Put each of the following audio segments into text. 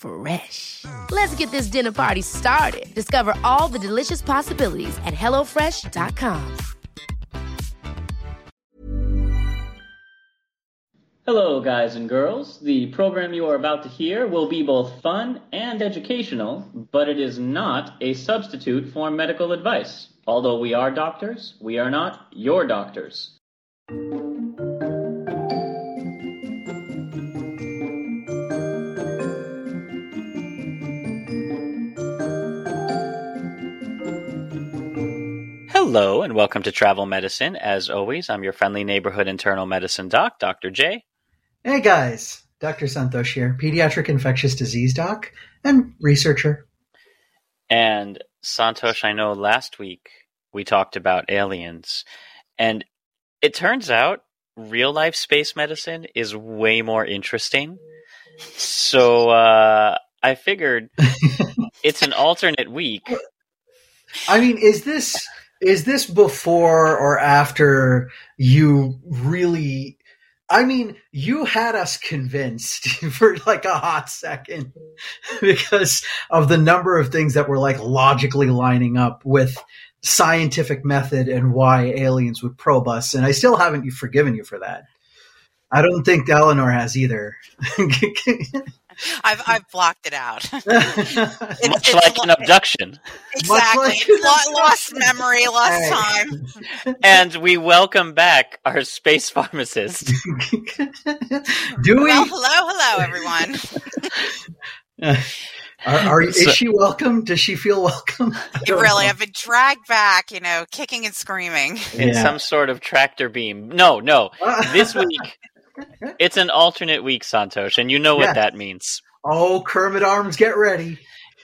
Fresh. Let's get this dinner party started. Discover all the delicious possibilities at hellofresh.com. Hello, guys and girls. The program you are about to hear will be both fun and educational, but it is not a substitute for medical advice. Although we are doctors, we are not your doctors. Hello, and welcome to Travel Medicine. As always, I'm your friendly neighborhood internal medicine doc, Dr. J. Hey guys, Dr. Santosh here, pediatric infectious disease doc and researcher. And Santosh, I know last week we talked about aliens, and it turns out real life space medicine is way more interesting. So uh, I figured it's an alternate week. I mean, is this is this before or after you really I mean, you had us convinced for like a hot second because of the number of things that were like logically lining up with scientific method and why aliens would probe us. And I still haven't forgiven you for that. I don't think Eleanor has either. I've I've blocked it out. Much like an abduction. Exactly. like- Lo- lost memory, lost Hey. time. And we welcome back our space pharmacist. Do we? Well, hello, hello, everyone. are, are, is So- she welcome? Does she feel welcome? Really, know. I've been dragged back, you know, kicking and screaming. in Yeah. some sort of tractor beam. No, no. This week, it's an alternate week, Santosh, and you know what Yeah. that means. oh, Kermit Arms, get ready.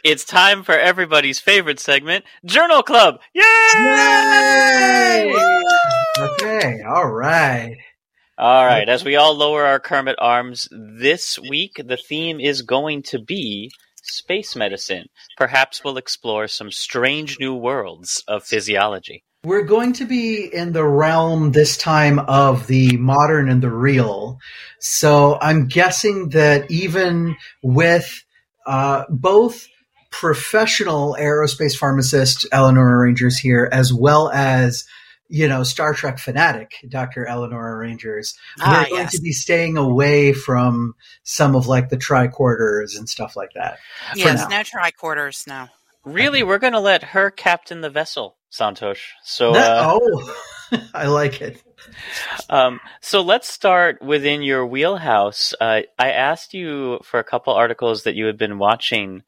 It's time for everybody's favorite segment, Journal Club. Yay! Yay! Okay, all right. All right, as we all lower our Kermit arms, this week the theme is going to be space medicine. Perhaps we'll explore some strange new worlds of physiology. We're going to be in the realm this time of the modern and the real. So I'm guessing that even with uh, both professional aerospace pharmacist Eleanor Rangers here, as well as you know Star Trek fanatic Dr. Eleanor Rangers, Ah, we're going yes. to be staying away from some of like the tricorders and stuff like that. Yes, now. no tricorders, no. Really, we're going to let her captain the vessel, Santosh. So, uh, oh, I like it. Um, so let's start within your wheelhouse. Uh, I asked you for a couple articles that you had been watching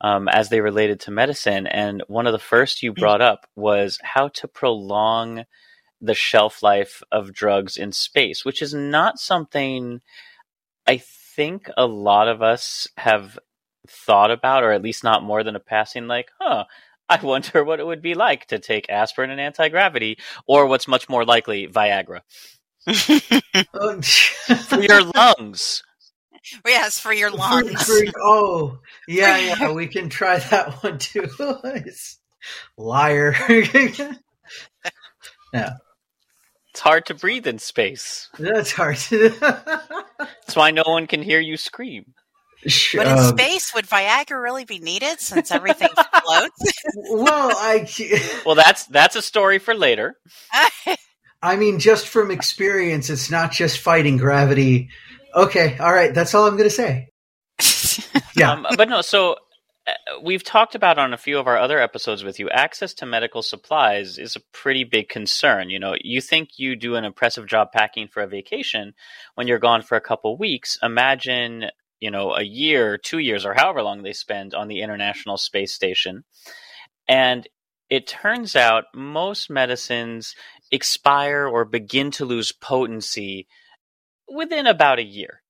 um, as they related to medicine, and one of the first you brought up was how to prolong the shelf life of drugs in space, which is not something I think a lot of us have thought about, or at least not more than a passing, like, huh. I wonder what it would be like to take aspirin and anti gravity, or what's much more likely, Viagra for your lungs. yes, for your lungs. for- oh, yeah, yeah, we can try that one too. Liar. yeah. It's hard to breathe in space. That's hard. That's why no one can hear you scream. But in Um, space, would Viagra really be needed since everything floats? well, I, Well, that's that's a story for later. I mean, just from experience, it's not just fighting gravity. Okay, all right, that's all I'm going to say. Yeah. Um, but no, so uh, we've talked about on a few of our other episodes with you, access to medical supplies is a pretty big concern. You know, you think you do an impressive job packing for a vacation when you're gone for a couple weeks. Imagine, you know, a year, two years, or however long they spend on the International Space Station. And it turns out most medicines expire or begin to lose potency within about a year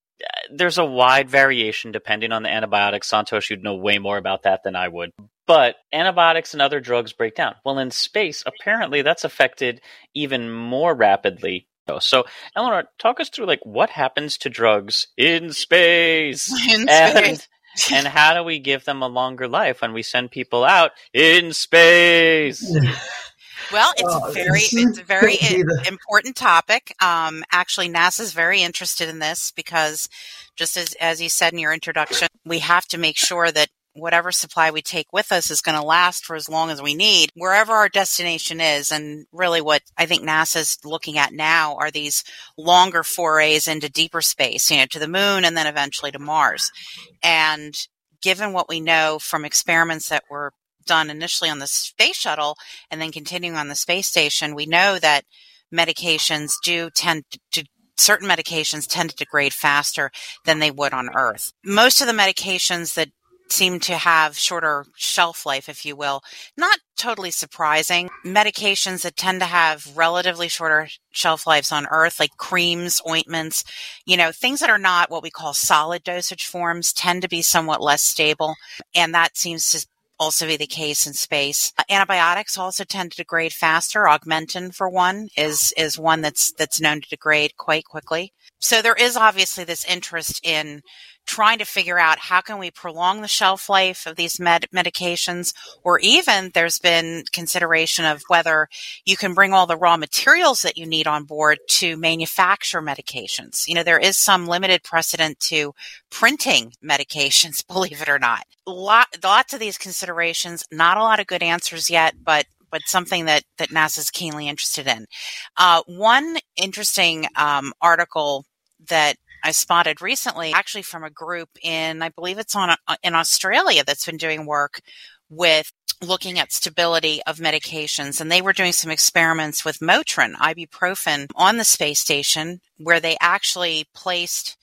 there's a wide variation depending on the antibiotic. Santosh, you'd know way more about that than I would. But antibiotics and other drugs break down. Well, in space, apparently that's affected even more rapidly. So, Eleanor, talk us through like what happens to drugs in space, In and space. and how do we give them a longer life when we send people out in space? Well, it's Oh, a very, it's a very could be the- important topic. Um, actually, NASA's very interested in this because, just as as you said in your introduction, we have to make sure that whatever supply we take with us is going to last for as long as we need, wherever our destination is. And really, what I think NASA's looking at now are these longer forays into deeper space, you know, to the moon and then eventually to Mars. And given what we know from experiments that were done initially on the space shuttle and then continuing on the space station, we know that medications do tend to certain medications tend to degrade faster than they would on Earth. Most of the medications that seem to have shorter shelf life, if you will, not totally surprising. Medications that tend to have relatively shorter shelf lives on Earth, like creams, ointments, you know, things that are not what we call solid dosage forms tend to be somewhat less stable. And that seems to also be the case in space. Uh, antibiotics also tend to degrade faster. Augmentin, for one, is is one that's that's known to degrade quite quickly. So there is obviously this interest in trying to figure out how can we prolong the shelf life of these med- medications or even there's been consideration of whether you can bring all the raw materials that you need on board to manufacture medications you know there is some limited precedent to printing medications believe it or not Lot, lots of these considerations not a lot of good answers yet but but something that that NASA's keenly interested in. Uh, one interesting um, article that I spotted recently, actually from a group in, I believe it's on uh, in Australia, that's been doing work with looking at stability of medications, and they were doing some experiments with Motrin, ibuprofen, on the space station, where they actually placed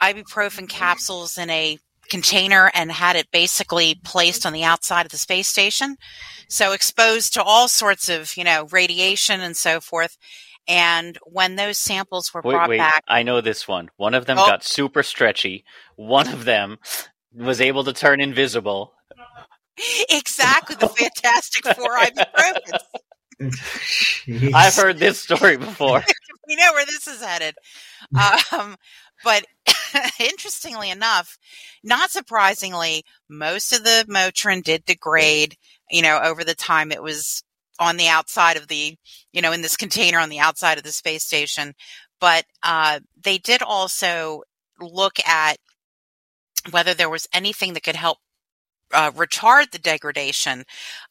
ibuprofen capsules in a container and had it basically placed on the outside of the space station. So exposed to all sorts of, you know, radiation and so forth. And when those samples were Wait, brought wait. back, I know this one. One of them Oh. got super stretchy. One of them was able to turn invisible. exactly the Fantastic Four ibuprofen. I've heard this story before. we know where this is headed. Um, but interestingly enough, not surprisingly, most of the Motrin did degrade, you know, over the time it was on the outside of the, you know, in this container on the outside of the space station. But uh, they did also look at whether there was anything that could help uh, retard the degradation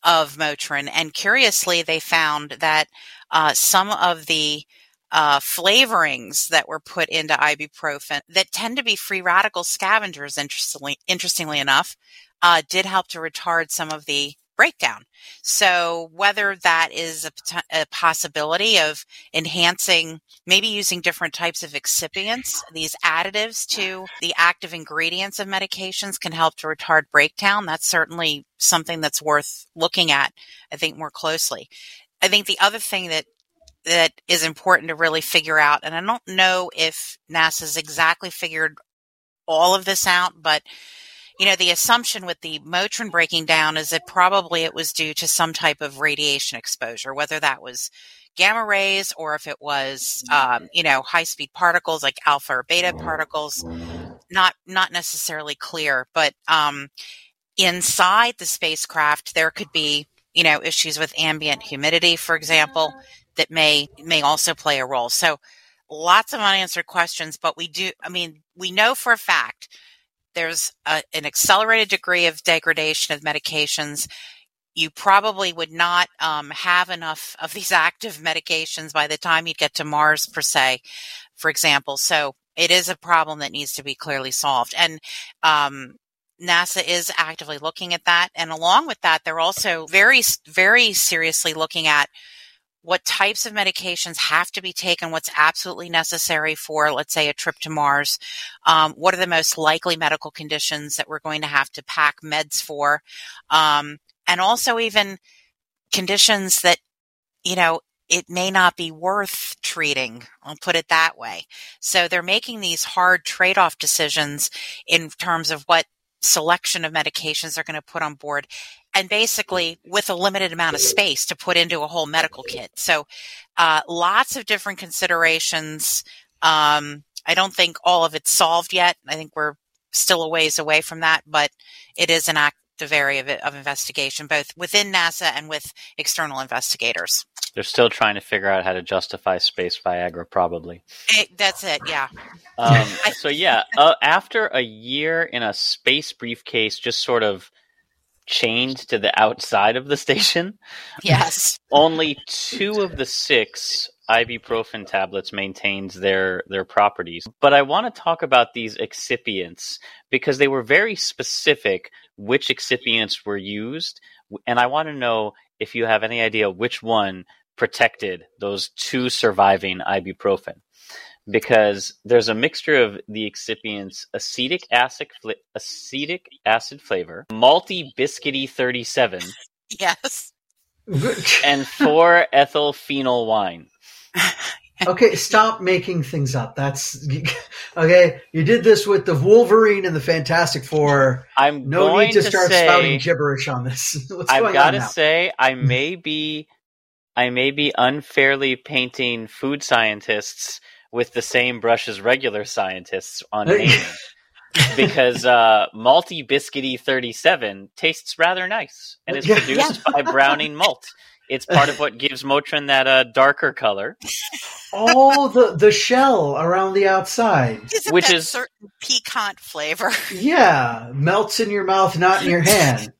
of Motrin. And curiously, they found that uh, some of the uh, flavorings that were put into ibuprofen that tend to be free radical scavengers, interestingly, interestingly enough, uh, did help to retard some of the breakdown. So whether that is a, a possibility of enhancing, maybe using different types of excipients, these additives to the active ingredients of medications can help to retard breakdown. That's certainly something that's worth looking at, I think, more closely. I think the other thing that that is important to really figure out, and I don't know if NASA's exactly figured all of this out, but you know, the assumption with the Motrin breaking down is that probably it was due to some type of radiation exposure, whether that was gamma rays or if it was, um, you know, high speed particles like alpha or beta particles. Not not necessarily clear, but um, inside the spacecraft there could be, you know, issues with ambient humidity, for example, that may may also play a role. So lots of unanswered questions, but we do. I mean, we know for a fact there's a, an accelerated degree of degradation of medications. You probably would not um, have enough of these active medications by the time you get to Mars, per se, for example. So it is a problem that needs to be clearly solved. And um, NASA is actively looking at that. And along with that, they're also very, very seriously looking at what types of medications have to be taken, what's absolutely necessary for, let's say, a trip to Mars, um, what are the most likely medical conditions that we're going to have to pack meds for, um, and also even conditions that, you know, it may not be worth treating. I'll put it that way. So they're making these hard trade off decisions in terms of what selection of medications they're going to put on board and basically with a limited amount of space to put into a whole medical kit. So, uh, lots of different considerations. Um, I don't think all of it's solved yet. I think we're still a ways away from that, but it is an active area of, of investigation, both within NASA and with external investigators. They're still trying to figure out how to justify space Viagra, probably. It, that's it, yeah. Um, so, yeah, uh, after a year in a space briefcase, just sort of chained to the outside of the station. Yes. Only two of the six ibuprofen tablets maintains their their properties. But I want to talk about these excipients because they were very specific which excipients were used and I want to know if you have any idea which one protected those two surviving ibuprofen because there's a mixture of the excipients acetic acid fl- acetic acid flavor, malty biscuity 37. Yes. and 4 ethyl phenol wine. okay, stop making things up. That's okay. You did this with the Wolverine and the Fantastic Four. I'm no need to, to start say, spouting gibberish on this. What's I've got to say, I hmm. may be, I may be unfairly painting food scientists with the same brush as regular scientists on naming. because uh, malty biscuity 37 tastes rather nice and is Yeah. produced by browning malt. It's part of what gives Motrin that uh, darker color. oh, the the shell around the outside. Which Isn't Which that is- certain piquant flavor? Yeah, melts in your mouth, not in your hand.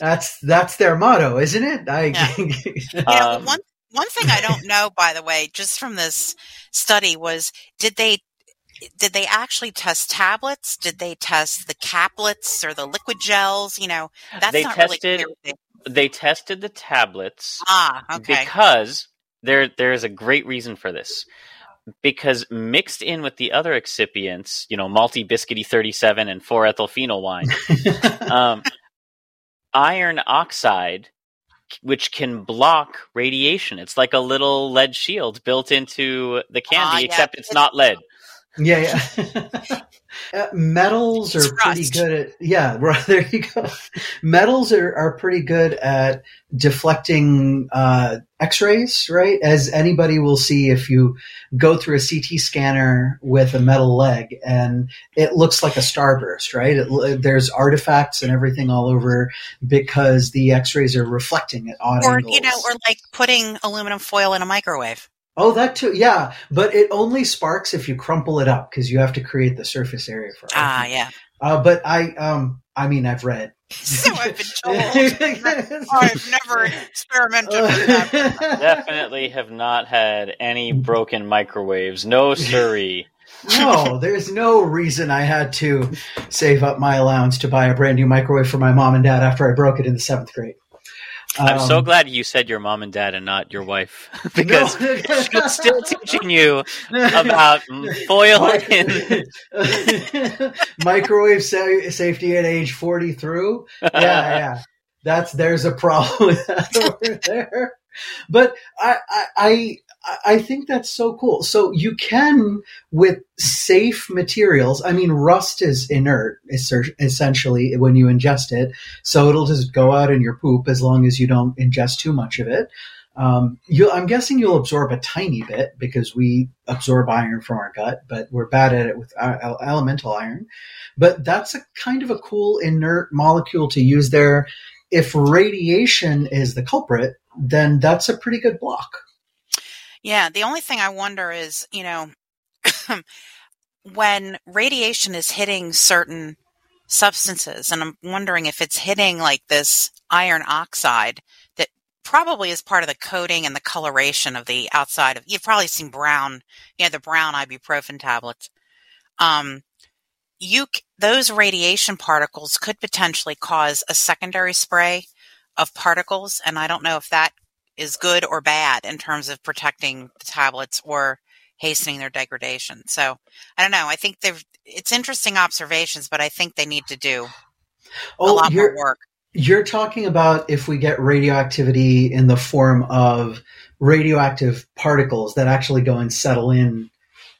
that's that's their motto, isn't it? I You know, Um, one one thing I don't know, by the way, just from this study was did they did they actually test tablets? Did they test the caplets or the liquid gels? You know, that's They not tested- really clear. They tested the tablets Ah, okay. because there there is a great reason for this. Because mixed in with the other excipients, you know, malty biscuity 37 and 4 ethyl phenol wine, um, iron oxide, which can block radiation. It's like a little lead shield built into the candy, Ah, yeah. except it's not lead. Yeah, yeah. Uh, metals It's are pretty good at yeah. Right there you go. Metals are, are pretty good at deflecting uh, X-rays, right? As anybody will see if you go through a CT scanner with a metal leg, and it looks like a starburst, right? It, there's artifacts and everything all over because the X-rays are reflecting at odd or angles. you know, or like putting aluminum foil in a microwave. Oh, that too. Yeah, but it only sparks if you crumple it up because you have to create the surface area for it. Ah, yeah. Uh, but I, um, I mean, I've read. So I've been told. I've never experimented with that. Definitely have not had any broken microwaves. No siree. no, there's no reason I had to save up my allowance to buy a brand new microwave for my mom and dad after I broke it in the seventh grade. I'm so Um, glad you said your mom and dad and not your wife because no. she's still teaching you about foil and microwave sa- safety at age 40 through. Yeah, yeah. That's there's a problem with that over there. But I, I I think that's so cool. So you can with safe materials. I mean, rust is inert essentially when you ingest it, so it'll just go out in your poop as long as you don't ingest too much of it. Um, I'm guessing you'll absorb a tiny bit because we absorb iron from our gut, but we're bad at it with uh, el- elemental iron. But that's a kind of a cool inert molecule to use there. If radiation is the culprit, then that's a pretty good block. Yeah, the only thing I wonder is, you know, when radiation is hitting certain substances, and I'm wondering if it's hitting like this iron oxide that probably is part of the coating and the coloration of the outside of. You've probably seen brown, you know, the brown ibuprofen tablets. Um, you those radiation particles could potentially cause a secondary spray of particles, and I don't know if that is good or bad in terms of protecting the tablets or hastening their degradation. So I don't know. I think they've it's interesting observations, but I think they need to do oh, a lot more work. You're talking about if we get radioactivity in the form of radioactive particles that actually go and settle in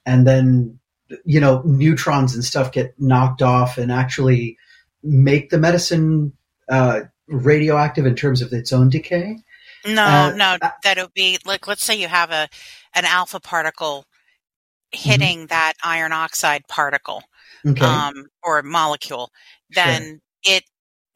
and then you know neutrons and stuff get knocked off and actually make the medicine uh, radioactive in terms of its own decay no uh, no that would be like let's say you have a an alpha particle mm-hmm. hitting mm-hmm. that iron oxide particle okay. um, or molecule then sure. it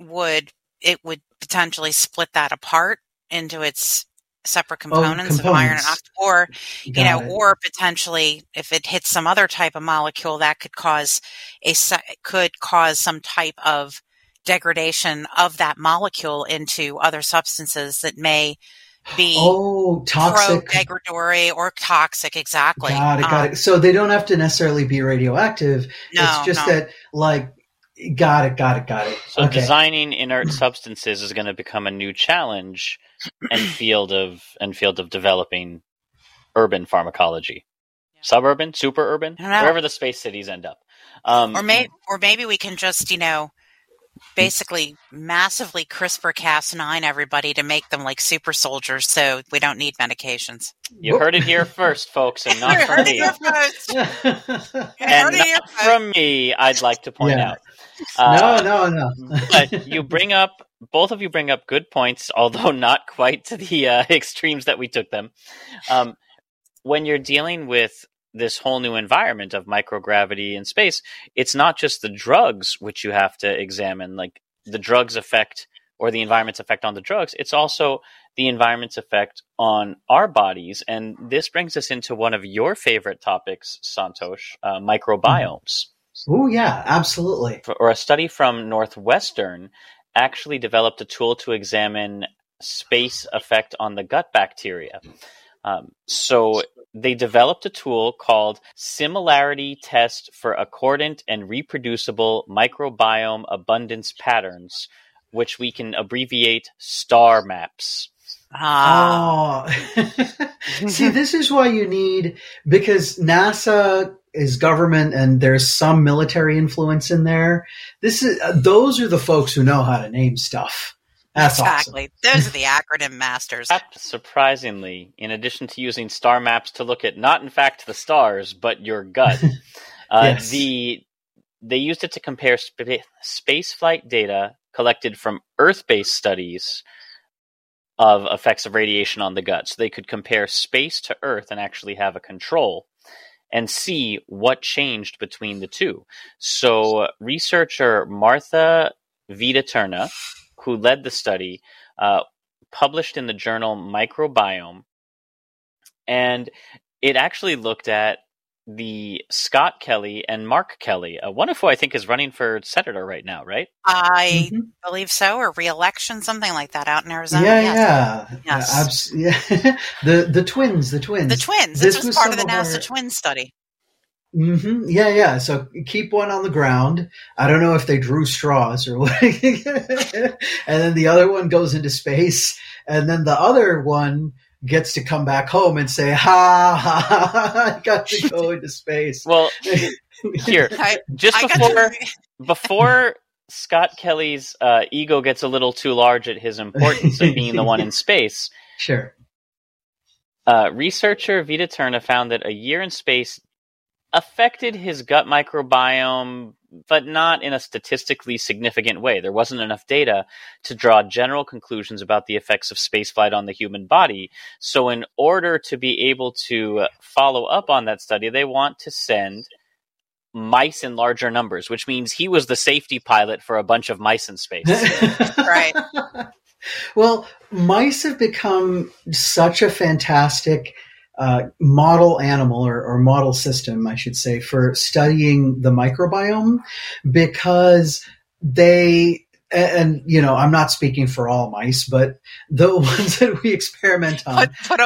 would it would potentially split that apart into its separate components, oh, components. of iron and oxide, or you know, it. or potentially if it hits some other type of molecule that could cause a could cause some type of degradation of that molecule into other substances that may be oh toxic degradatory or toxic exactly got it got um, it so they don't have to necessarily be radioactive no, it's just no. that like got it got it got it so okay. designing inert substances is going to become a new challenge and field of and field of developing urban pharmacology, yeah. suburban, super urban, wherever the space cities end up. Um, or maybe, or maybe we can just you know basically massively CRISPR Cas9 everybody to make them like super soldiers so we don't need medications. You heard it here first, folks, and not from me. and not from me, I'd like to point yeah. out. Uh, no, no, no. but you bring up both of you bring up good points, although not quite to the uh, extremes that we took them. Um, when you're dealing with this whole new environment of microgravity in space, it's not just the drugs which you have to examine, like the drugs effect or the environment's effect on the drugs. It's also the environment's effect on our bodies. And this brings us into one of your favorite topics, Santosh, uh, microbiomes. Oh, yeah, absolutely. Or a study from Northwestern actually developed a tool to examine space effect on the gut bacteria. Um, so they developed a tool called Similarity Test for Accordant and Reproducible Microbiome Abundance Patterns, which we can abbreviate STAR maps. Ah. Oh. See, this is why you need because NASA is government and there's some military influence in there. This is uh, those are the folks who know how to name stuff. That's exactly. Awesome. Those are the acronym masters. Surprisingly, in addition to using star maps to look at not in fact the stars but your gut, uh, yes. the they used it to compare sp- space flight data collected from Earth-based studies of effects of radiation on the gut. So they could compare space to Earth and actually have a control and see what changed between the two. So researcher Martha Vitaterna who led the study, uh, published in the journal Microbiome. And it actually looked at the Scott Kelly and Mark Kelly, uh, one of who I think is running for senator right now, right? I mm-hmm. believe so, or reelection, something like that, out in Arizona. Yeah, yes. yeah, yes. Abs- yeah. the the twins, the twins, the twins. This, this was, was part of the NASA our... twin study. Mm-hmm. Yeah, yeah. So keep one on the ground. I don't know if they drew straws or what. and then the other one goes into space, and then the other one gets to come back home and say, "Ha ha! ha! I got to go into space." Well, here, I, just I before before Scott Kelly's uh, ego gets a little too large at his importance of being the one in space. Sure. Uh, researcher Vitaterna found that a year in space affected his gut microbiome, but not in a statistically significant way. There wasn't enough data to draw general conclusions about the effects of spaceflight on the human body. So, in order to be able to follow up on that study, they want to send mice in larger numbers, which means he was the safety pilot for a bunch of mice in space. right. Well, mice have become such a fantastic uh, model animal or, or model system, I should say, for studying the microbiome because they and you know i'm not speaking for all mice but the ones that we experiment on Put, put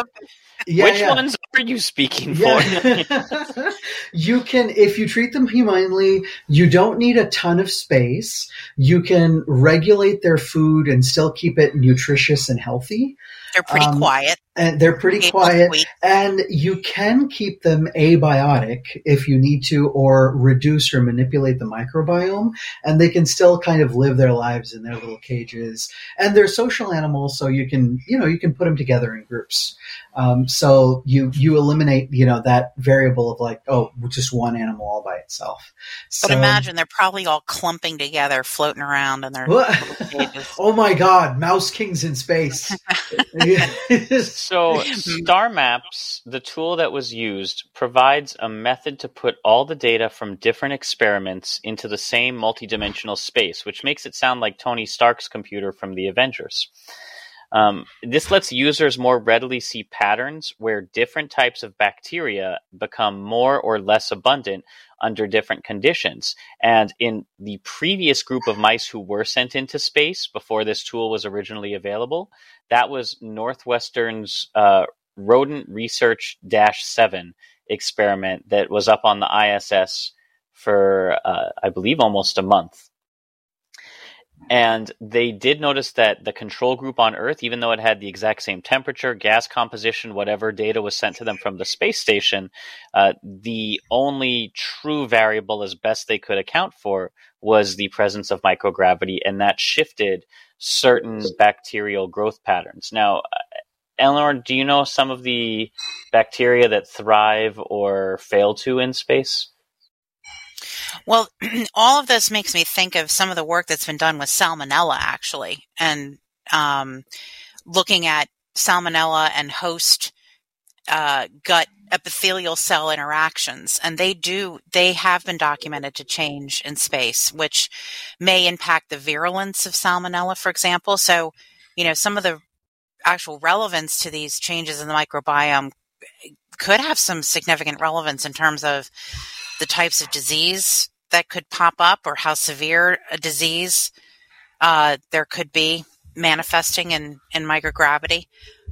yeah, Which yeah. ones are you speaking for? You can, if you treat them humanely, you don't need a ton of space. You can regulate their food and still keep it nutritious and healthy. they're pretty Um, quiet. And they're pretty Able quiet. And you can keep them abiotic if you need to, or reduce or manipulate the microbiome. And they can still kind of live their lives in their little cages. And they're social animals, so you can, you know, you can put them together in groups. Um, so you you eliminate, you know, that variable of like, oh, just one animal all by itself. But imagine they're probably all clumping together, floating around in their What? little cages. oh my God, Mouse Kings in space. So, Star Maps, the tool that was used, provides a method to put all the data from different experiments into the same multidimensional space, which makes it sound like Tony Stark's computer from the Avengers. Um, this lets users more readily see patterns where different types of bacteria become more or less abundant under different conditions. And in the previous group of mice who were sent into space before this tool was originally available, that was Northwestern's uh, Rodent Research Dash 7 experiment that was up on the ISS for, uh, I believe, almost a month. And they did notice that the control group on Earth, even though it had the exact same temperature, gas composition, whatever data was sent to them from the space station, uh, the only true variable, as best they could account for, was the presence of microgravity, and that shifted certain bacterial growth patterns. Now, uh, Eleanor, do you know some of the bacteria that thrive or fail to in space? Well, all of this makes me think of some of the work that's been done with salmonella, actually, and um, looking at salmonella and host uh, gut epithelial cell interactions. And they do, they have been documented to change in space, which may impact the virulence of salmonella, for example. So, you know, some of the actual relevance to these changes in the microbiome could have some significant relevance in terms of the types of disease that could pop up or how severe a disease uh, there could be manifesting in, in microgravity.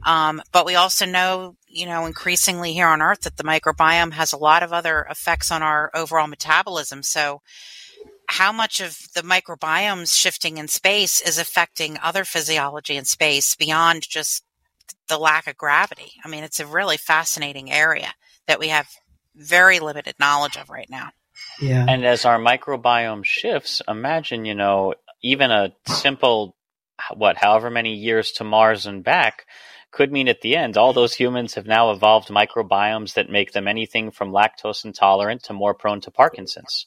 Um, but we also know, you know, increasingly here on Earth that the microbiome has a lot of other effects on our overall metabolism. So, how much of the microbiome's shifting in space is affecting other physiology in space beyond just the lack of gravity? I mean, it's a really fascinating area that we have very limited knowledge of right now. yeah. And as our microbiome shifts, imagine, you know, even a simple, what, however many years to Mars and back could mean at the end, all those humans have now evolved microbiomes that make them anything from lactose intolerant to more prone to Parkinson's.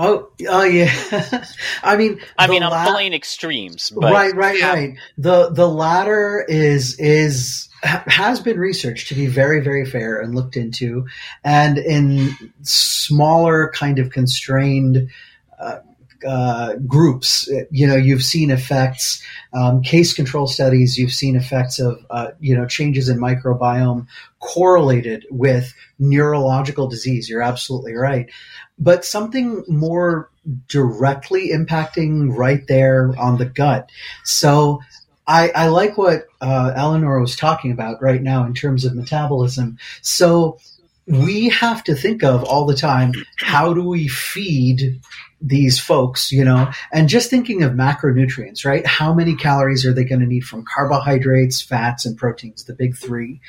Oh, oh yeah. I mean, I mean, I'm la- pulling extremes, but right, right, Yeah. right. The the latter is is has been researched to be very, very fair and looked into, and in smaller kind of constrained. Uh, uh, groups, you know, you've seen effects, um, case control studies, you've seen effects of, uh, you know, changes in microbiome correlated with neurological disease. You're absolutely right. But something more directly impacting right there on the gut. So I, I like what uh, Eleanor was talking about right now in terms of metabolism. So we have to think of all the time how do we feed these folks, you know, and just thinking of macronutrients, right? How many calories are they going to need from carbohydrates, fats, and proteins, the big three?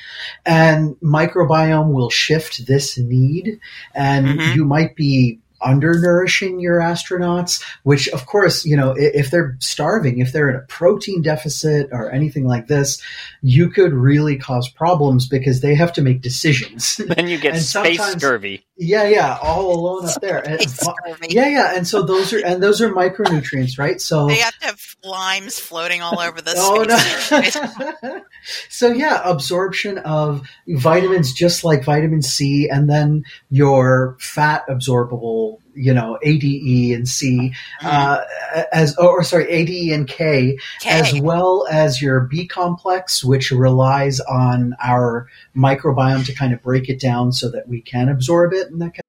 And microbiome will shift this need, and Mhm. you might be undernourishing your astronauts, which of course, you know, if they're starving, if they're in a protein deficit or anything like this, you could really cause problems because they have to make decisions. then you get space sometimes- scurvy. yeah, yeah, all alone up there. And- yeah, yeah, and so those are and those are micronutrients, right? So They have to have limes floating all over the Oh space station. no! so yeah, absorption of vitamins, just like vitamin C, and then your fat absorbable, you know, ADE and C, uh, as or sorry, ADE and K, K. as well as your B complex, which relies on our microbiome to kind of break it down so that we can absorb it and that kind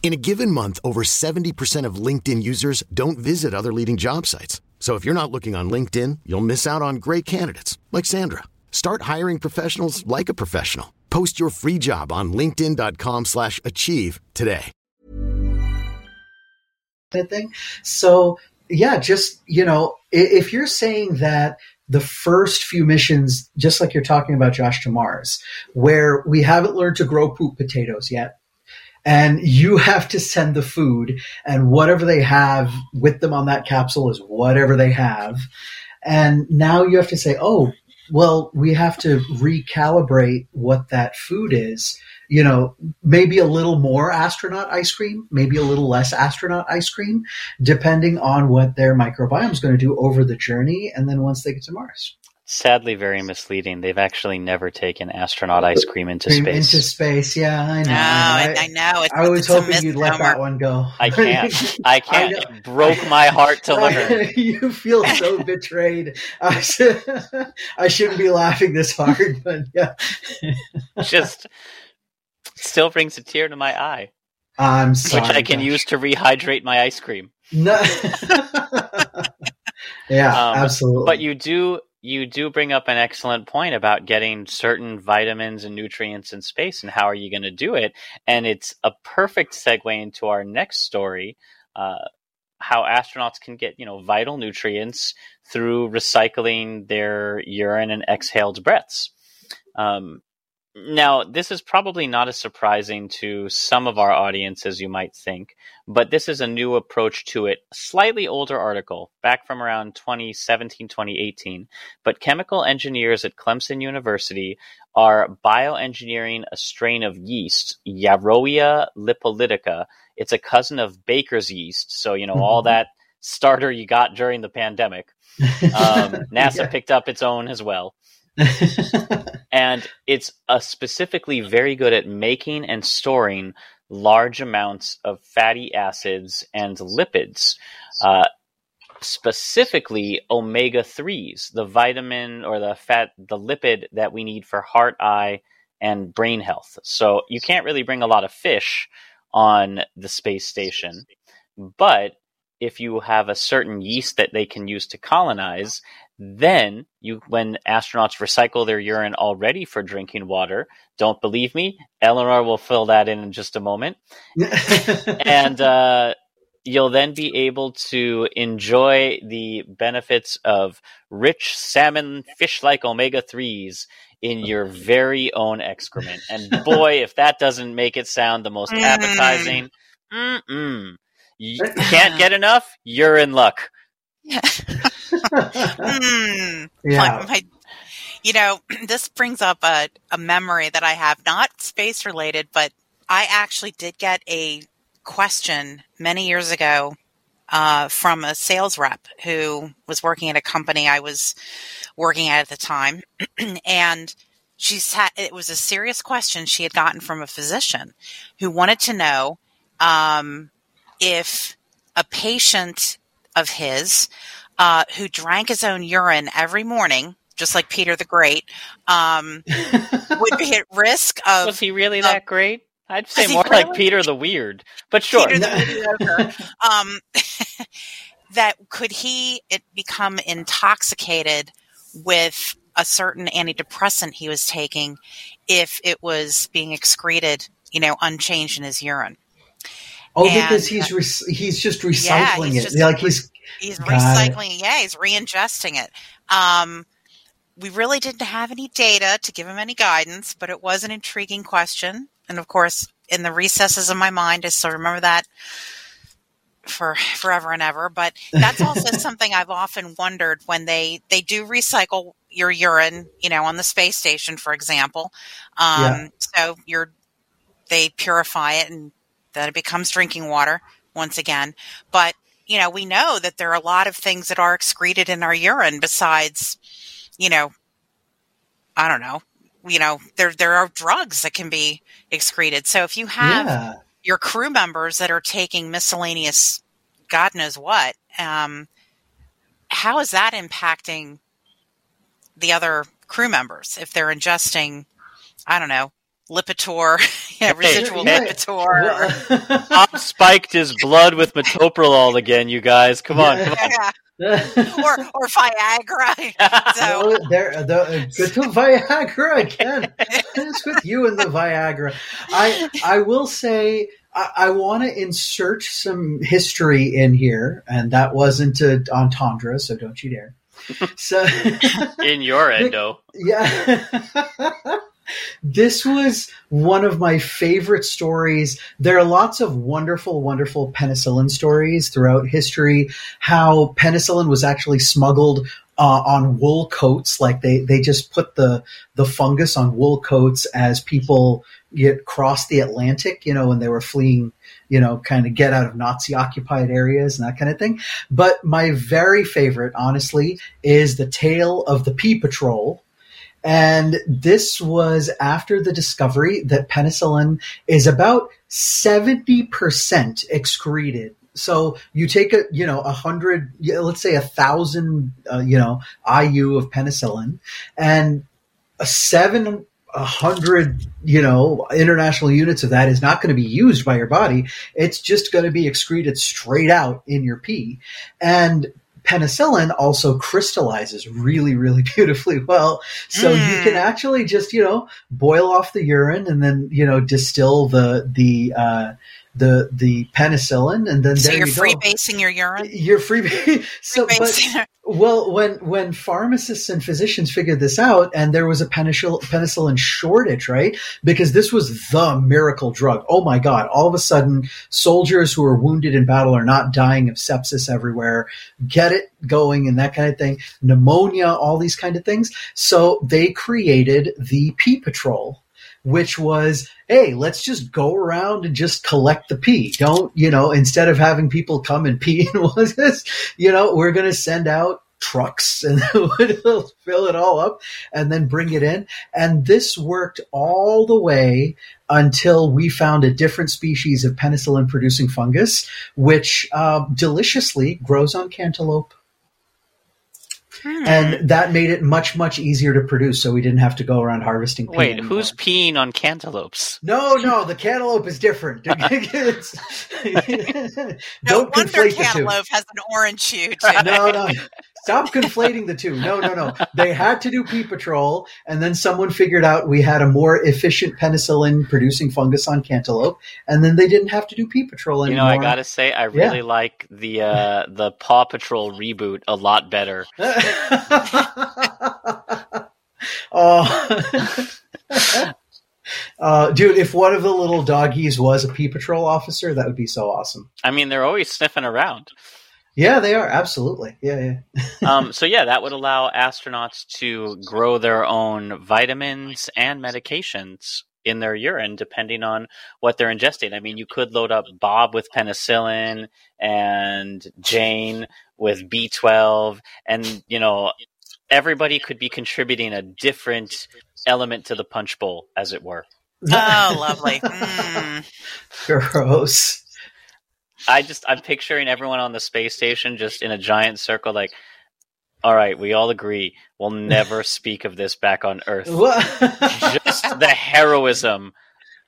In a given month, over 70% of LinkedIn users don't visit other leading job sites. So if you're not looking on LinkedIn, you'll miss out on great candidates like Sandra. Start hiring professionals like a professional. Post your free job on linkedin.com/achieve slash achieve today. So yeah, just you know, if you're saying that the first few missions, just like you're talking about Josh to Mars, where we haven't learned to grow poop potatoes yet, and you have to send the food, and whatever they have with them on that capsule is whatever they have, and now you have to say, oh. Well, we have to recalibrate what that food is. You know, maybe a little more astronaut ice cream, maybe a little less astronaut ice cream, depending on what their microbiome is going to do over the journey and then once they get to Mars. Sadly, very misleading. They've actually never taken astronaut ice cream into Cream space. Into space, yeah, I know. No, I, I know. It's, I was it's a hoping you'd let that one go. I can't. I can't. know. it broke my heart to learn. you feel so betrayed. I, should, I shouldn't be laughing this hard, but yeah. Just still brings a tear to my eye, I'm sorry. which. I can Josh. use to rehydrate my ice cream. No. yeah, Um, absolutely. But you do you do bring up an excellent point about getting certain vitamins and nutrients in space and how are you going to do it? And it's a perfect segue into our next story. Uh, how astronauts can get you know vital nutrients through recycling their urine and exhaled breaths. Um, now, this is probably not as surprising to some of our audience as you might think, but this is a new approach to it. Slightly older article, back from around 2017, 2018. But chemical engineers at Clemson University are bioengineering a strain of yeast, Yarrowia lipolytica. It's a cousin of baker's yeast. So, you know, all that starter you got during the pandemic. Um, NASA Yeah. picked up its own as well and it's uh, specifically very good at making and storing large amounts of fatty acids and lipids, uh, specifically omega threes, the vitamin or the fat, the lipid that we need for heart, eye, and brain health. So you can't really bring a lot of fish on the space station, but if you have a certain yeast that they can use to colonize, then you when astronauts recycle their urine already for drinking water, don't believe me, Eleanor will fill that in in just a moment. and uh, you'll then be able to enjoy the benefits of rich salmon fish like omega 3s in your very own excrement. And boy, if that doesn't make it sound the most Mm. appetizing, mm-mm. You can't get enough, you're in luck. Mm. yeah. My- my- you know, this brings up a, a memory that I have, not space related, but I actually did get a question many years ago uh, from a sales rep who was working at a company I was working at at the time. and she said it was a serious question she had gotten from a physician who wanted to know um, if a patient of his uh, who drank his own urine every morning, just like Peter the Great, um, would be at risk of Was he really uh, that great? I'd say he more like? Peter the Weird, but sure. Peter the um, that could he it become intoxicated with a certain antidepressant he was taking if it was being excreted, you know, unchanged in his urine. Oh, and- because he's re- he's just recycling Yeah, he's it. just like he's He's Got it. recycling. Yeah, he's re-ingesting it. Um, we really didn't have any data to give him any guidance, but it was an intriguing question. And of course, in the recesses of my mind. I still remember that for forever and ever. But that's also something I've often wondered when they they do recycle your urine, you know, on the space station, for example. Um, Yeah. So you're they purify it and that it becomes drinking water once again. But you know, we know that there are a lot of things that are excreted in our urine besides, you know, I don't know, you know, there there are drugs that can be excreted. So if you have yeah. your crew members that are taking miscellaneous God knows what, um, how is that impacting the other crew members if they're ingesting, I don't know, Lipitor, yeah, residual Yeah. Lipitor? Well- Bob spiked his blood with metoprolol again, you guys. Come on, come on. Yeah. or or Viagra. so No, oh, there, the, good to Viagra again. It's with you and the Viagra. I I will say I, I want to insert some history in here, and that wasn't a entendre, so don't you dare. So In your endo. yeah. This was one of my favorite stories. There are lots of wonderful, wonderful penicillin stories throughout history. How penicillin was actually smuggled uh, on wool coats, like they, they just put the the fungus on wool coats as people get crossed the Atlantic, you know, when they were fleeing, you know, kind of get out of Nazi occupied areas and that kind of thing. But my very favorite, honestly, is the tale of the Pea Patrol. And this was after the discovery that penicillin is about 70% excreted. So you take a, you know, a hundred, let's say a thousand, uh, you know, IU of penicillin and a seven, a hundred, you know, international units of that is not going to be used by your body. It's just going to be excreted straight out in your pee. And penicillin also crystallizes really, really beautifully well. So you Mm. can actually just, you know, boil off the urine and then, you know, distill the, the, uh, the, the penicillin and then so there you're you go. freebasing your urine. You're free. so, but, well, when when pharmacists and physicians figured this out, and there was a penicillin, penicillin shortage, right? Because this was the miracle drug. Oh my God! All of a sudden, soldiers who are wounded in battle are not dying of sepsis everywhere. Get it going and that kind of thing. Pneumonia, all these kind of things. So they created the Pea Patrol which was, hey, let's just go around and just collect the pee. Don't, you know, instead of having people come and pee in this, you know, we're going to send out trucks and we'll fill it all up and then bring it in. And this worked all the way until we found a different species of penicillin producing fungus, which uh, deliciously grows on cantaloupe. Hmm. And that made it much, much easier to produce. So we didn't have to go around harvesting Wait, anymore. who's peeing on cantaloupes? No, no, the cantaloupe is different. No Don't wonder conflate the two. cantaloupe has an orange hue. No, no. Stop conflating the two. No, no, no. They had to do pea patrol, and then someone figured out we had a more efficient penicillin producing fungus on cantaloupe, and then they didn't have to do pea patrol anymore. You know, I gotta say, I really like the uh, the Paw Patrol reboot a lot better. oh. Uh, dude, if one of the little doggies was a pea patrol officer, that would be so awesome. I mean, they're always sniffing around. Yeah, they are absolutely. Yeah, yeah. Um, so yeah, that would allow astronauts to grow their own vitamins and medications in their urine, depending on what they're ingesting. I mean, you could load up Bob with penicillin and Jane with B12, and you know, everybody could be contributing a different element to the punch bowl, as it were. Oh, lovely. Mm. Gross. I just I'm picturing everyone on the space station just in a giant circle, like, all right, we all agree we'll never speak of this back on Earth. What? Just the heroism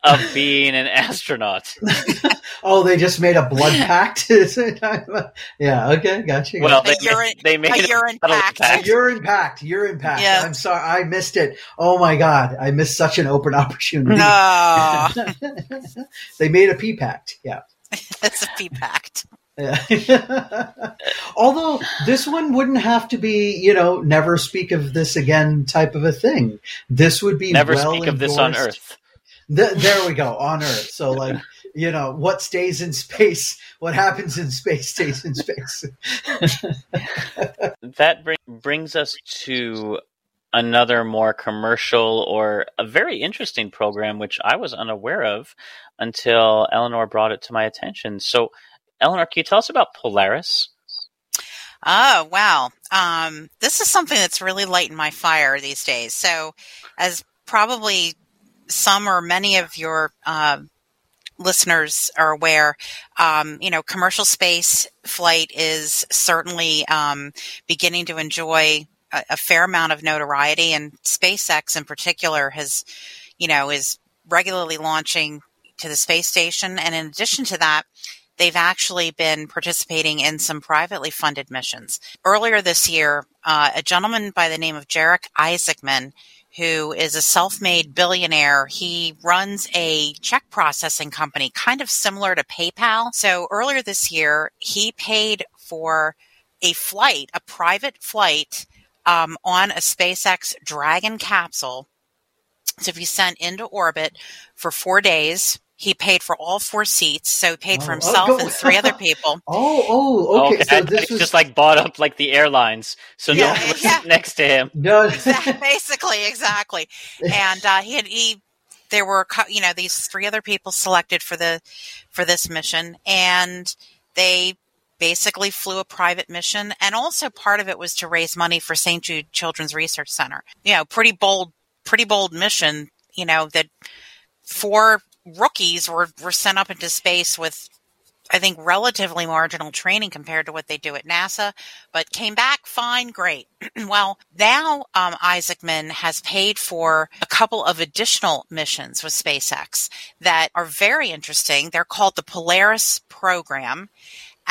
of being an astronaut. oh, they just made a blood pact. yeah. Okay. Gotcha. Well, A they, urine- they made a it urine subtle pact. pact. Urine pact. Urine pact. Yeah. I'm sorry. I missed it. Oh my god. I missed such an open opportunity. No, they made a pee pact. Yeah. it's a pea pact. Yeah. Although this one wouldn't have to be, you know, never speak of this again type of a thing. This would be Never well speak of this on Earth. Th- there we go on Earth. So like you know what stays in space, what happens in space stays in space. that bring, brings us to another more commercial or a very interesting program, which I was unaware of until Eleanor brought it to my attention. So, Eleanor, can you tell us about Polaris? Oh, wow. Um, this is something that's really lighting my fire these days. So, as probably some or many of your uh, listeners are aware, um, you know, commercial space flight is certainly um, beginning to enjoy a, a, fair amount of notoriety, and SpaceX in particular has, you know, is regularly launching to the space station. And in addition to that, they've actually been participating in some privately funded missions. Earlier this year, uh, a gentleman by the name of Jared Isaacman who is a self-made billionaire. He runs a check processing company, kind of similar to PayPal. So earlier this year, he paid for a flight, a private flight um, on a SpaceX Dragon capsule to be sent into orbit for four days he paid for all four seats, so he paid for oh, himself oh, and three other people. oh, oh, okay. okay. So this was just like bought up like the airlines, so yeah. no one was yeah. next to him. No, basically, exactly. And uh, he had he there were you know these three other people selected for the for this mission, and they basically flew a private mission, and also part of it was to raise money for St. Jude Children's Research Center. You know, pretty bold, pretty bold mission. You know that four rookies were, were sent up into space with I think relatively marginal training compared to what they do at NASA, but came back fine, great. well, now um, Isaacman has paid for a couple of additional missions with SpaceX that are very interesting. They're called the Polaris program.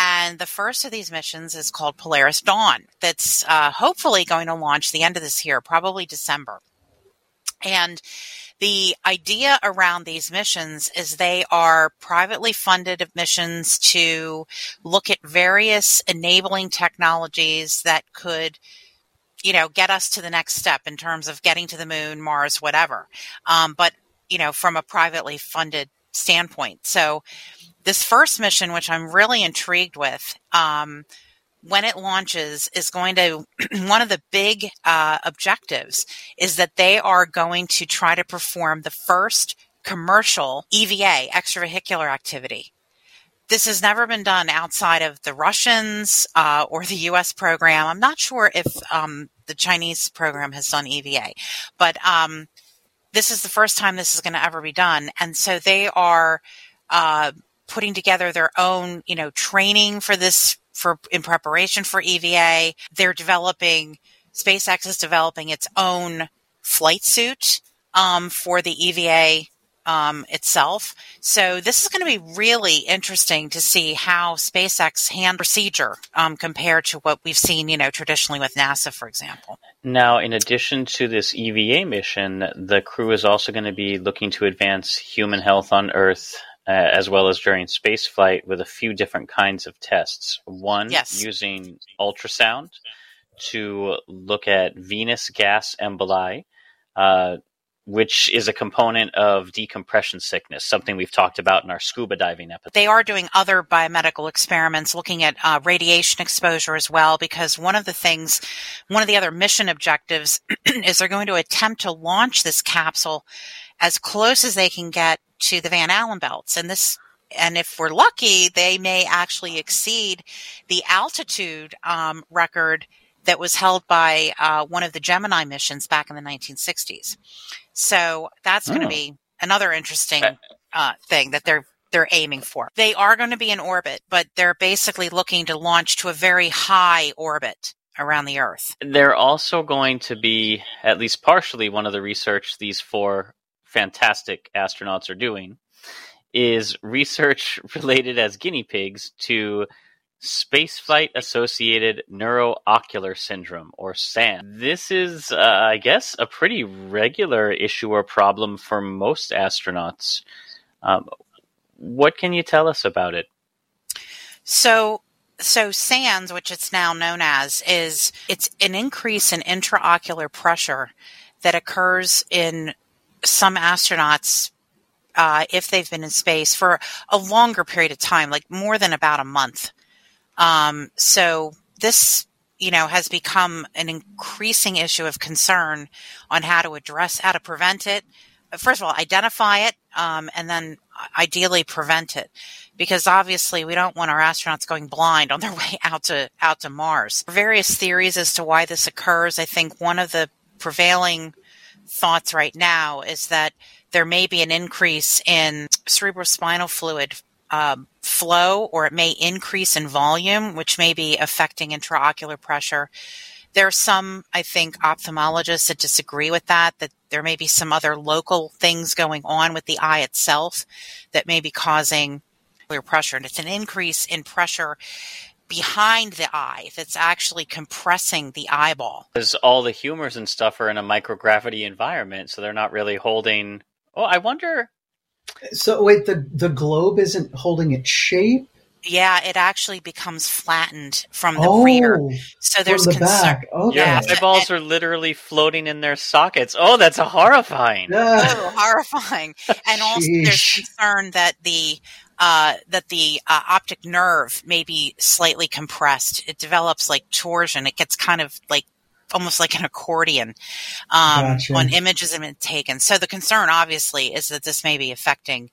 And the first of these missions is called Polaris Dawn. That's uh, hopefully going to launch the end of this year, probably December. And the idea around these missions is they are privately funded missions to look at various enabling technologies that could you know get us to the next step in terms of getting to the moon mars whatever um, but you know from a privately funded standpoint so this first mission which i'm really intrigued with um, when it launches is going to one of the big uh, objectives is that they are going to try to perform the first commercial EVA extravehicular activity. This has never been done outside of the Russians uh, or the U.S. program. I'm not sure if um, the Chinese program has done EVA, but um, this is the first time this is going to ever be done, and so they are uh, putting together their own, you know, training for this for in preparation for EVA. They're developing SpaceX is developing its own flight suit um, for the EVA um, itself. So this is going to be really interesting to see how SpaceX hand procedure um, compared to what we've seen, you know, traditionally with NASA, for example. Now, in addition to this EVA mission, the crew is also going to be looking to advance human health on Earth as well as during spaceflight with a few different kinds of tests. One yes. using ultrasound to look at venous gas emboli, uh, which is a component of decompression sickness, something we've talked about in our scuba diving episode. They are doing other biomedical experiments looking at uh, radiation exposure as well, because one of the things, one of the other mission objectives is they're going to attempt to launch this capsule as close as they can get to the Van Allen belts. And this, and if we're lucky, they may actually exceed the altitude um, record that was held by uh, one of the Gemini missions back in the 1960s. So that's going to oh. be another interesting uh, thing that they're they're aiming for. They are going to be in orbit, but they're basically looking to launch to a very high orbit around the Earth. They're also going to be, at least partially, one of the research these four fantastic astronauts are doing is research related as guinea pigs to spaceflight associated neuroocular syndrome or SAN. This is, uh, I guess, a pretty regular issue or problem for most astronauts. Um, what can you tell us about it? So, so SANS, which it's now known as, is it's an increase in intraocular pressure that occurs in some astronauts uh, if they've been in space for a longer period of time, like more than about a month. Um, so this, you know, has become an increasing issue of concern on how to address, how to prevent it. First of all, identify it, um, and then ideally prevent it, because obviously we don't want our astronauts going blind on their way out to out to Mars. Various theories as to why this occurs. I think one of the prevailing thoughts right now is that there may be an increase in cerebrospinal fluid um, flow or it may increase in volume, which may be affecting intraocular pressure. There are some, I think, ophthalmologists that disagree with that, that there may be some other local things going on with the eye itself that may be causing pressure. And it's an increase in pressure behind the eye that's actually compressing the eyeball. Because all the humors and stuff are in a microgravity environment, so they're not really holding. Oh, I wonder. So wait, the the globe isn't holding its shape. Yeah, it actually becomes flattened from the oh, rear. So there's from the concern. back. Okay. Your Yeah. eyeballs are literally floating in their sockets. Oh, that's a horrifying. Oh, horrifying! And also, there's concern that the uh, that the uh, optic nerve may be slightly compressed. It develops like torsion. It gets kind of like almost like an accordion um, Gotcha. when images have been taken. So the concern, obviously, is that this may be affecting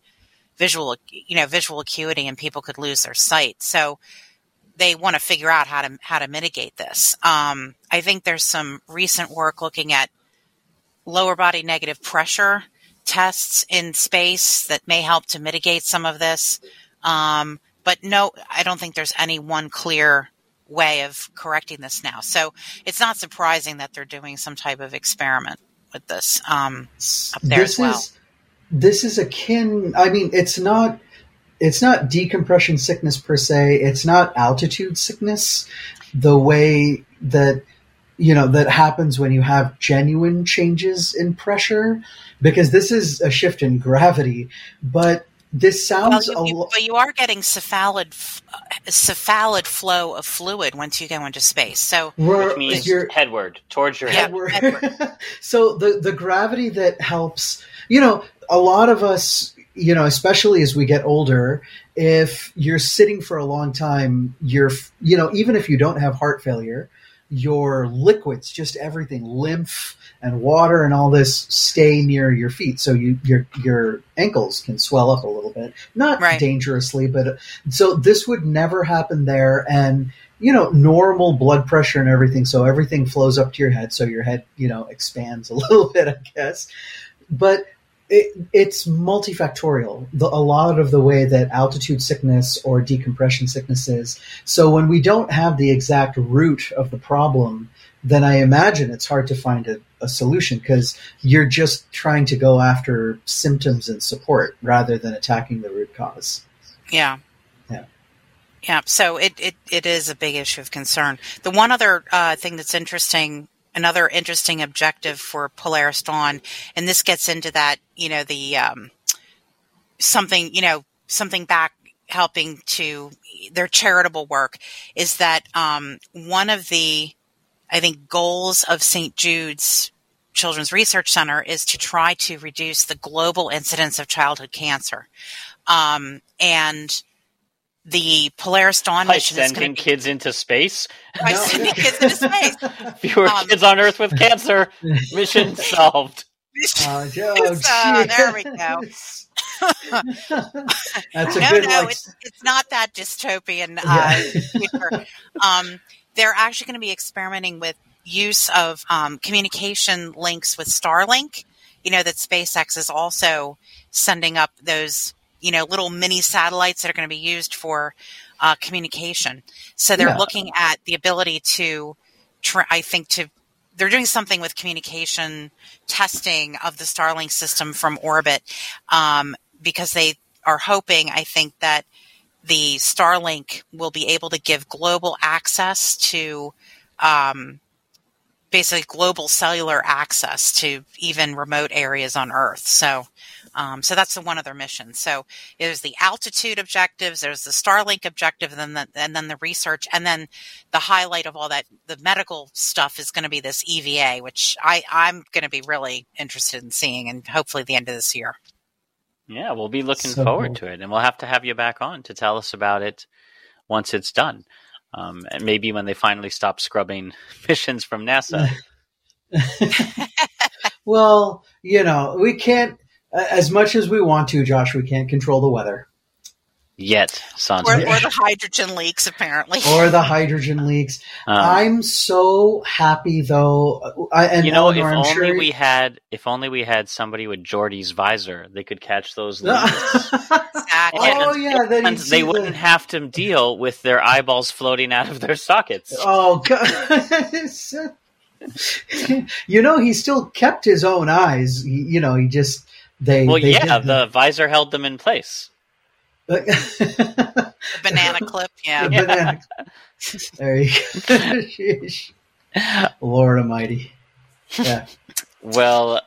visual, you know, visual acuity, and people could lose their sight. So they want to figure out how to how to mitigate this. Um, I think there's some recent work looking at lower body negative pressure tests in space that may help to mitigate some of this. Um, but no, I don't think there's any one clear way of correcting this now. So it's not surprising that they're doing some type of experiment with this um, up there this as well. is this is akin. I mean, it's not it's not decompression sickness per se. It's not altitude sickness the way that you know that happens when you have genuine changes in pressure because this is a shift in gravity. But this Well, sounds you, a you- lo- but you are getting cephalad, f- uh, cephalad flow of fluid once you go into space. So we're- Which means you're- headward towards your Yeah. head. We're- so the the gravity that helps you know a lot of us you know especially as we get older if you're sitting for a long time you're you know even if you don't have heart failure your liquids just everything lymph and water and all this stay near your feet. So you your your ankles can swell up a little bit. Not Right. dangerously but so this would never happen there. And you know normal blood pressure and everything so everything flows up to your head so your head you know expands a little bit i guess. But it, it's multifactorial the, a lot of the way that altitude sickness or decompression sickness is so when we don't have the exact root of the problem then i imagine it's hard to find a, a solution because you're just trying to go after symptoms and support rather than attacking the root cause Yeah. Yeah. Yeah. So it, it, it is a big issue of concern. The one other uh, thing that's interesting, another interesting objective for Polaris Dawn, and this gets into that, you know, the um, something, you know, something back helping to their charitable work is that um, one of the, I think, goals of St. Jude's Children's Research Center is to try to reduce the global incidence of childhood cancer. Um, and the Polaris Dawn By mission is sending be kids into space. by No. sending kids into space. Fewer Um, kids on Earth with cancer. Mission solved. Uh, So, oh, there we go. That's a no, good no, like, it's it's not that dystopian uh, Yeah. future. Um, they're actually going to be experimenting with use of um, communication links with Starlink. You know that SpaceX is also sending up those you know little mini satellites that are going to be used for uh, communication. So they're Yeah. looking at the ability to, tr- I think, to they're doing something with communication testing of the Starlink system from orbit um, because they are hoping, I think, that the Starlink will be able to give global access to um, basically global cellular access to even remote areas on Earth. So, um, so that's the one of their missions. So there's the altitude objectives, there's the Starlink objective, and then the, and then the research, and then the highlight of all that, the medical stuff is going to be this EVA, which I I'm going to be really interested in seeing, and hopefully the end of this year. Yeah, we'll be looking So forward cool. to it, and we'll have to have you back on to tell us about it once it's done. Um, and maybe when they finally stop scrubbing missions from NASA. Well, you know, we can't as much as we want to, Josh. We can't control the weather Yet, Sansa. Or, or the hydrogen leaks, apparently. or the hydrogen leaks. Um, I'm so happy though. I, and you know, if I'm only sure- we had, if only we had somebody with Geordi's visor, they could catch those leaks. Exactly. oh yeah, then and you'd they see wouldn't the- have to deal with their eyeballs floating out of their sockets. Oh god. you know, he still kept his own eyes. He, you know, he just they. well, they yeah, the visor held them in place. the, The banana clip, yeah. the banana. There you go. Sheesh. Lord Almighty. Yeah. Well,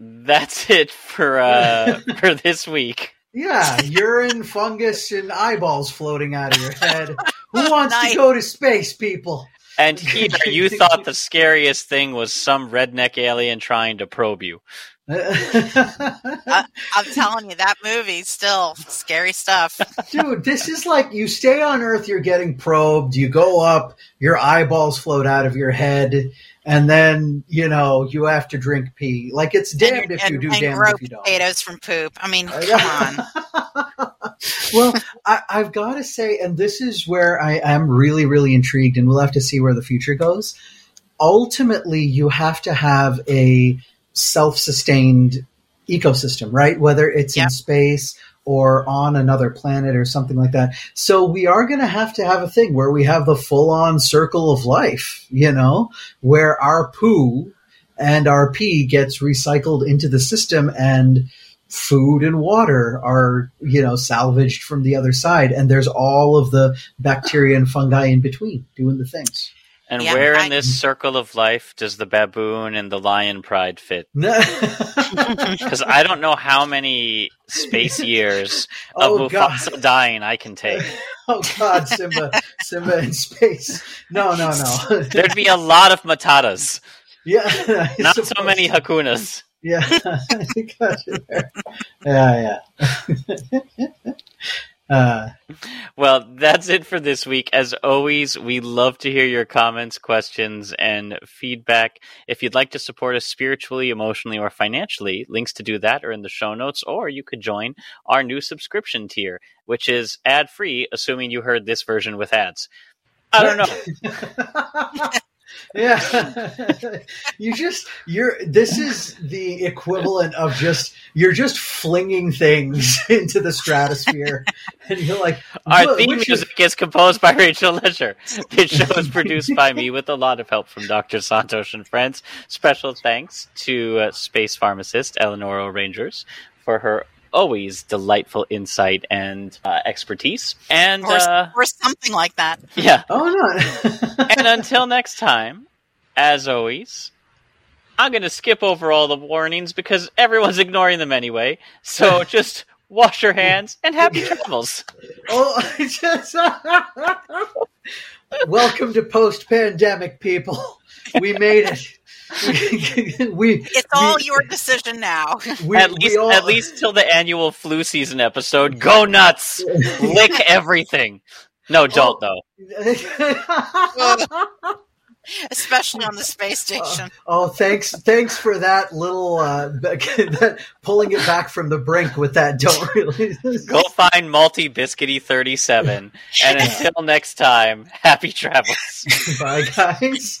that's it for uh, for this week. Yeah, urine, fungus, and eyeballs floating out of your head. Who wants Nice. to go to space, people? And here, you thought the scariest thing was some redneck alien trying to probe you. I'm telling you, that movie still scary stuff. Dude, this is like you stay on Earth, you're getting probed, you go up, your eyeballs float out of your head, and then, you know, you have to drink pee. Like it's damned and, if and, you do, and damned if you don't. potatoes from poop. I mean, come on. well, I, I've got to say, and this is where I am really, really intrigued, and we'll have to see where the future goes. Ultimately, you have to have a self sustained ecosystem, right? Whether it's in space or on another planet or something like that. So we are going to have to have a thing where we have the full on circle of life, you know, where our poo and our pee gets recycled into the system and food and water are, you know, salvaged from the other side. And there's all of the bacteria and fungi in between doing the things. And Yeah, where I- in this circle of life does the baboon and the lion pride fit? Because I don't know how many space years of Oh, God. Mufasa dying I can take. oh God, Simba, Simba in space. No, no, no. There'd be a lot of matatas, yeah, I not so many hakunas. Yeah, I got you there. Yeah, yeah. Uh, Well, that's it for this week. As always, we love to hear your comments, questions, and feedback. If you'd like to support us spiritually, emotionally, or financially, links to do that are in the show notes, or you could join our new subscription tier, which is ad free, assuming you heard this version with ads. I don't know. yeah, you just you're. This is the equivalent of just you're just flinging things into the stratosphere, and you're like, Our theme which is- music is composed by Rachel Lesher. This show is produced by me with a lot of help from Dr. Santosh and friends. Special thanks to uh, space pharmacist Eleanor O'Rangers for her always delightful insight and uh, expertise. And Or, uh, or something like that. yeah, Oh no! and until next time, as always, I'm going to skip over all the warnings because everyone's ignoring them anyway. So just wash your hands and happy travels. Oh, I just welcome to post-pandemic, people. We made it. We, we It's all we- your decision now. we, at least, all- at least till the annual flu season episode. Go nuts, lick everything. No, don't though. Especially on the space station. Oh, thanks, thanks for that little uh, that pulling it back from the brink with that. Don't really Go find Multi Biscuity thirty seven, and until next time, happy travels. Bye, guys.